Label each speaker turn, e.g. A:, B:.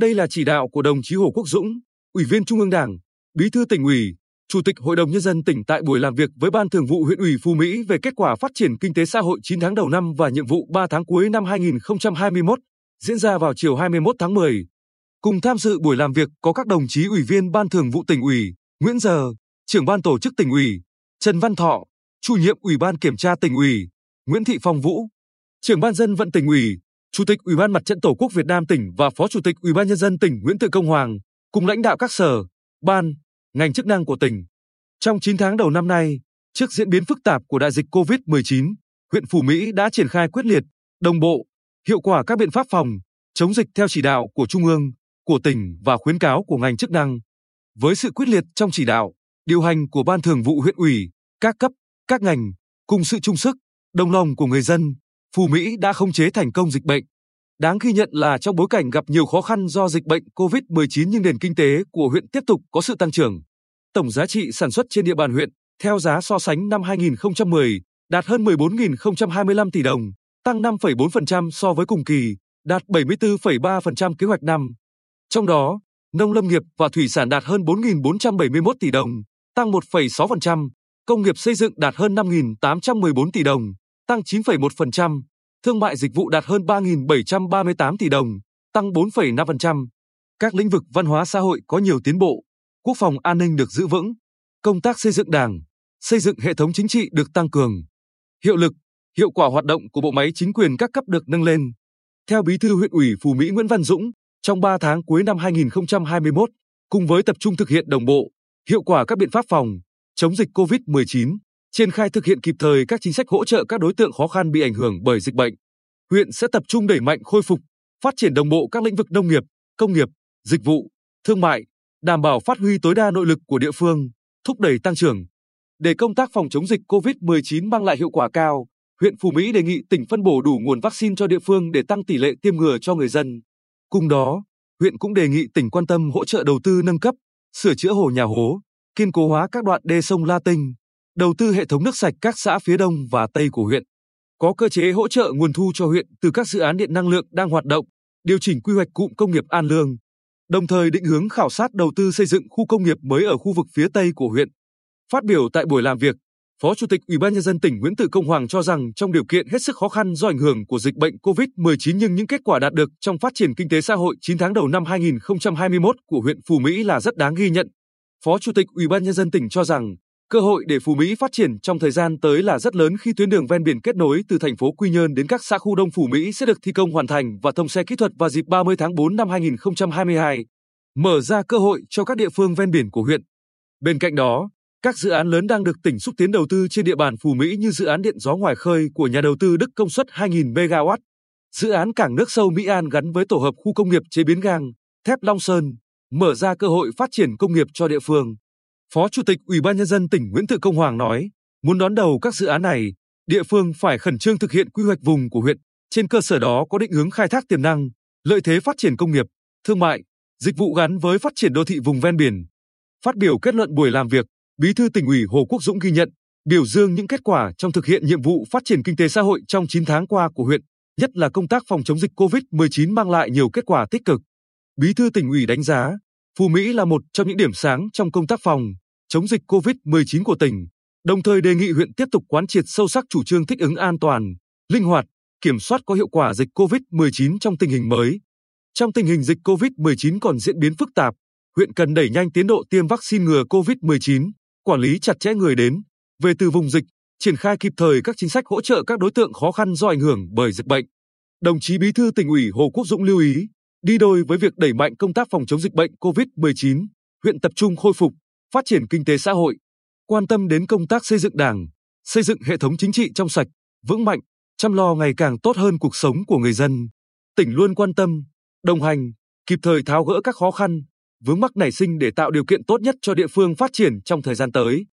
A: Đây là chỉ đạo của đồng chí Hồ Quốc Dũng, Ủy viên Trung ương Đảng, Bí thư tỉnh ủy, Chủ tịch Hội đồng Nhân dân tỉnh tại buổi làm việc với Ban Thường vụ huyện ủy Phú Mỹ về kết quả phát triển kinh tế xã hội 9 tháng đầu năm và nhiệm vụ 3 tháng cuối năm 2021, diễn ra vào chiều 21 tháng 10. Cùng tham dự buổi làm việc có các đồng chí Ủy viên Ban Thường vụ tỉnh ủy, Nguyễn Giờ, trưởng ban tổ chức tỉnh ủy, Trần Văn Thọ, chủ nhiệm Ủy ban kiểm tra tỉnh ủy, Nguyễn Thị Phong Vũ, trưởng ban dân vận tỉnh ủy, Chủ tịch Ủy ban Mặt trận Tổ quốc Việt Nam tỉnh và Phó Chủ tịch Ủy ban nhân dân tỉnh Nguyễn Tự Công Hoàng, cùng lãnh đạo các sở, ban, ngành chức năng của tỉnh. Trong 9 tháng đầu năm nay, trước diễn biến phức tạp của đại dịch COVID-19, huyện Phú Mỹ đã triển khai quyết liệt, đồng bộ, hiệu quả các biện pháp phòng, chống dịch theo chỉ đạo của Trung ương, của tỉnh và khuyến cáo của ngành chức năng. Với sự quyết liệt trong chỉ đạo, điều hành của Ban Thường vụ huyện ủy, các cấp, các ngành, cùng sự chung sức, đồng lòng của người dân, Phú Mỹ đã khống chế thành công dịch bệnh. Đáng ghi nhận là trong bối cảnh gặp nhiều khó khăn do dịch bệnh COVID-19 nhưng nền kinh tế của huyện tiếp tục có sự tăng trưởng. Tổng giá trị sản xuất trên địa bàn huyện, theo giá so sánh năm 2010, đạt hơn 14.025 tỷ đồng, tăng 5,4% so với cùng kỳ, đạt 74,3% kế hoạch năm. Trong đó, nông lâm nghiệp và thủy sản đạt hơn 4.471 tỷ đồng, tăng 1,6%, công nghiệp xây dựng đạt hơn 5.814 tỷ đồng, tăng 9,1%, thương mại dịch vụ đạt hơn 3.738 tỷ đồng, tăng 4,5%. Các lĩnh vực văn hóa xã hội có nhiều tiến bộ, quốc phòng an ninh được giữ vững, công tác xây dựng đảng, xây dựng hệ thống chính trị được tăng cường. Hiệu lực, hiệu quả hoạt động của bộ máy chính quyền các cấp được nâng lên. Theo Bí thư huyện ủy Phú Mỹ Nguyễn Văn Dũng, trong 3 tháng cuối năm 2021, cùng với tập trung thực hiện đồng bộ, hiệu quả các biện pháp phòng, chống dịch COVID-19, triển khai thực hiện kịp thời các chính sách hỗ trợ các đối tượng khó khăn bị ảnh hưởng bởi dịch bệnh. Huyện sẽ tập trung đẩy mạnh khôi phục, phát triển đồng bộ các lĩnh vực nông nghiệp, công nghiệp, dịch vụ, thương mại, đảm bảo phát huy tối đa nội lực của địa phương, thúc đẩy tăng trưởng. Để công tác phòng chống dịch COVID-19 mang lại hiệu quả cao, huyện Phú Mỹ đề nghị tỉnh phân bổ đủ nguồn vaccine cho địa phương để tăng tỷ lệ tiêm ngừa cho người dân. Cùng đó, huyện cũng đề nghị tỉnh quan tâm hỗ trợ đầu tư nâng cấp, sửa chữa hồ nhà hố, kiên cố hóa các đoạn đê sông La Tinh, đầu tư hệ thống nước sạch các xã phía đông và tây của huyện. Có cơ chế hỗ trợ nguồn thu cho huyện từ các dự án điện năng lượng đang hoạt động, điều chỉnh quy hoạch cụm công nghiệp An Lương, đồng thời định hướng khảo sát đầu tư xây dựng khu công nghiệp mới ở khu vực phía tây của huyện. Phát biểu tại buổi làm việc, Phó Chủ tịch Ủy ban nhân dân tỉnh Nguyễn Tự Công Hoàng cho rằng trong điều kiện hết sức khó khăn do ảnh hưởng của dịch bệnh COVID-19 nhưng những kết quả đạt được trong phát triển kinh tế xã hội 9 tháng đầu năm 2021 của huyện Phú Mỹ là rất đáng ghi nhận. Phó Chủ tịch Ủy ban nhân dân tỉnh cho rằng cơ hội để Phú Mỹ phát triển trong thời gian tới là rất lớn khi tuyến đường ven biển kết nối từ thành phố Quy Nhơn đến các xã khu Đông Phú Mỹ sẽ được thi công hoàn thành và thông xe kỹ thuật vào dịp 30 tháng 4 năm 2022, mở ra cơ hội cho các địa phương ven biển của huyện. Bên cạnh đó, các dự án lớn đang được tỉnh xúc tiến đầu tư trên địa bàn Phú Mỹ như dự án điện gió ngoài khơi của nhà đầu tư Đức công suất 2.000 MW, dự án cảng nước sâu Mỹ An gắn với tổ hợp khu công nghiệp chế biến gang, thép Long Sơn, mở ra cơ hội phát triển công nghiệp cho địa phương. Phó Chủ tịch Ủy ban nhân dân tỉnh Nguyễn Thị Công Hoàng nói, muốn đón đầu các dự án này, địa phương phải khẩn trương thực hiện quy hoạch vùng của huyện, trên cơ sở đó có định hướng khai thác tiềm năng, lợi thế phát triển công nghiệp, thương mại, dịch vụ gắn với phát triển đô thị vùng ven biển. Phát biểu kết luận buổi làm việc, Bí thư tỉnh ủy Hồ Quốc Dũng ghi nhận, biểu dương những kết quả trong thực hiện nhiệm vụ phát triển kinh tế xã hội trong 9 tháng qua của huyện, nhất là công tác phòng chống dịch COVID-19 mang lại nhiều kết quả tích cực. Bí thư tỉnh ủy đánh giá, Phú Mỹ là một trong những điểm sáng trong công tác phòng chống dịch COVID-19 của tỉnh, đồng thời đề nghị huyện tiếp tục quán triệt sâu sắc chủ trương thích ứng an toàn, linh hoạt, kiểm soát có hiệu quả dịch COVID-19 trong tình hình mới. Trong tình hình dịch COVID-19 còn diễn biến phức tạp, huyện cần đẩy nhanh tiến độ tiêm vaccine ngừa COVID-19, quản lý chặt chẽ người đến, về từ vùng dịch, triển khai kịp thời các chính sách hỗ trợ các đối tượng khó khăn do ảnh hưởng bởi dịch bệnh. Đồng chí Bí thư tỉnh ủy Hồ Quốc Dũng lưu ý, đi đôi với việc đẩy mạnh công tác phòng chống dịch bệnh COVID-19, huyện tập trung khôi phục, phát triển kinh tế xã hội, quan tâm đến công tác xây dựng Đảng, xây dựng hệ thống chính trị trong sạch, vững mạnh, chăm lo ngày càng tốt hơn cuộc sống của người dân. Tỉnh luôn quan tâm, đồng hành, kịp thời tháo gỡ các khó khăn, vướng mắc nảy sinh để tạo điều kiện tốt nhất cho địa phương phát triển trong thời gian tới.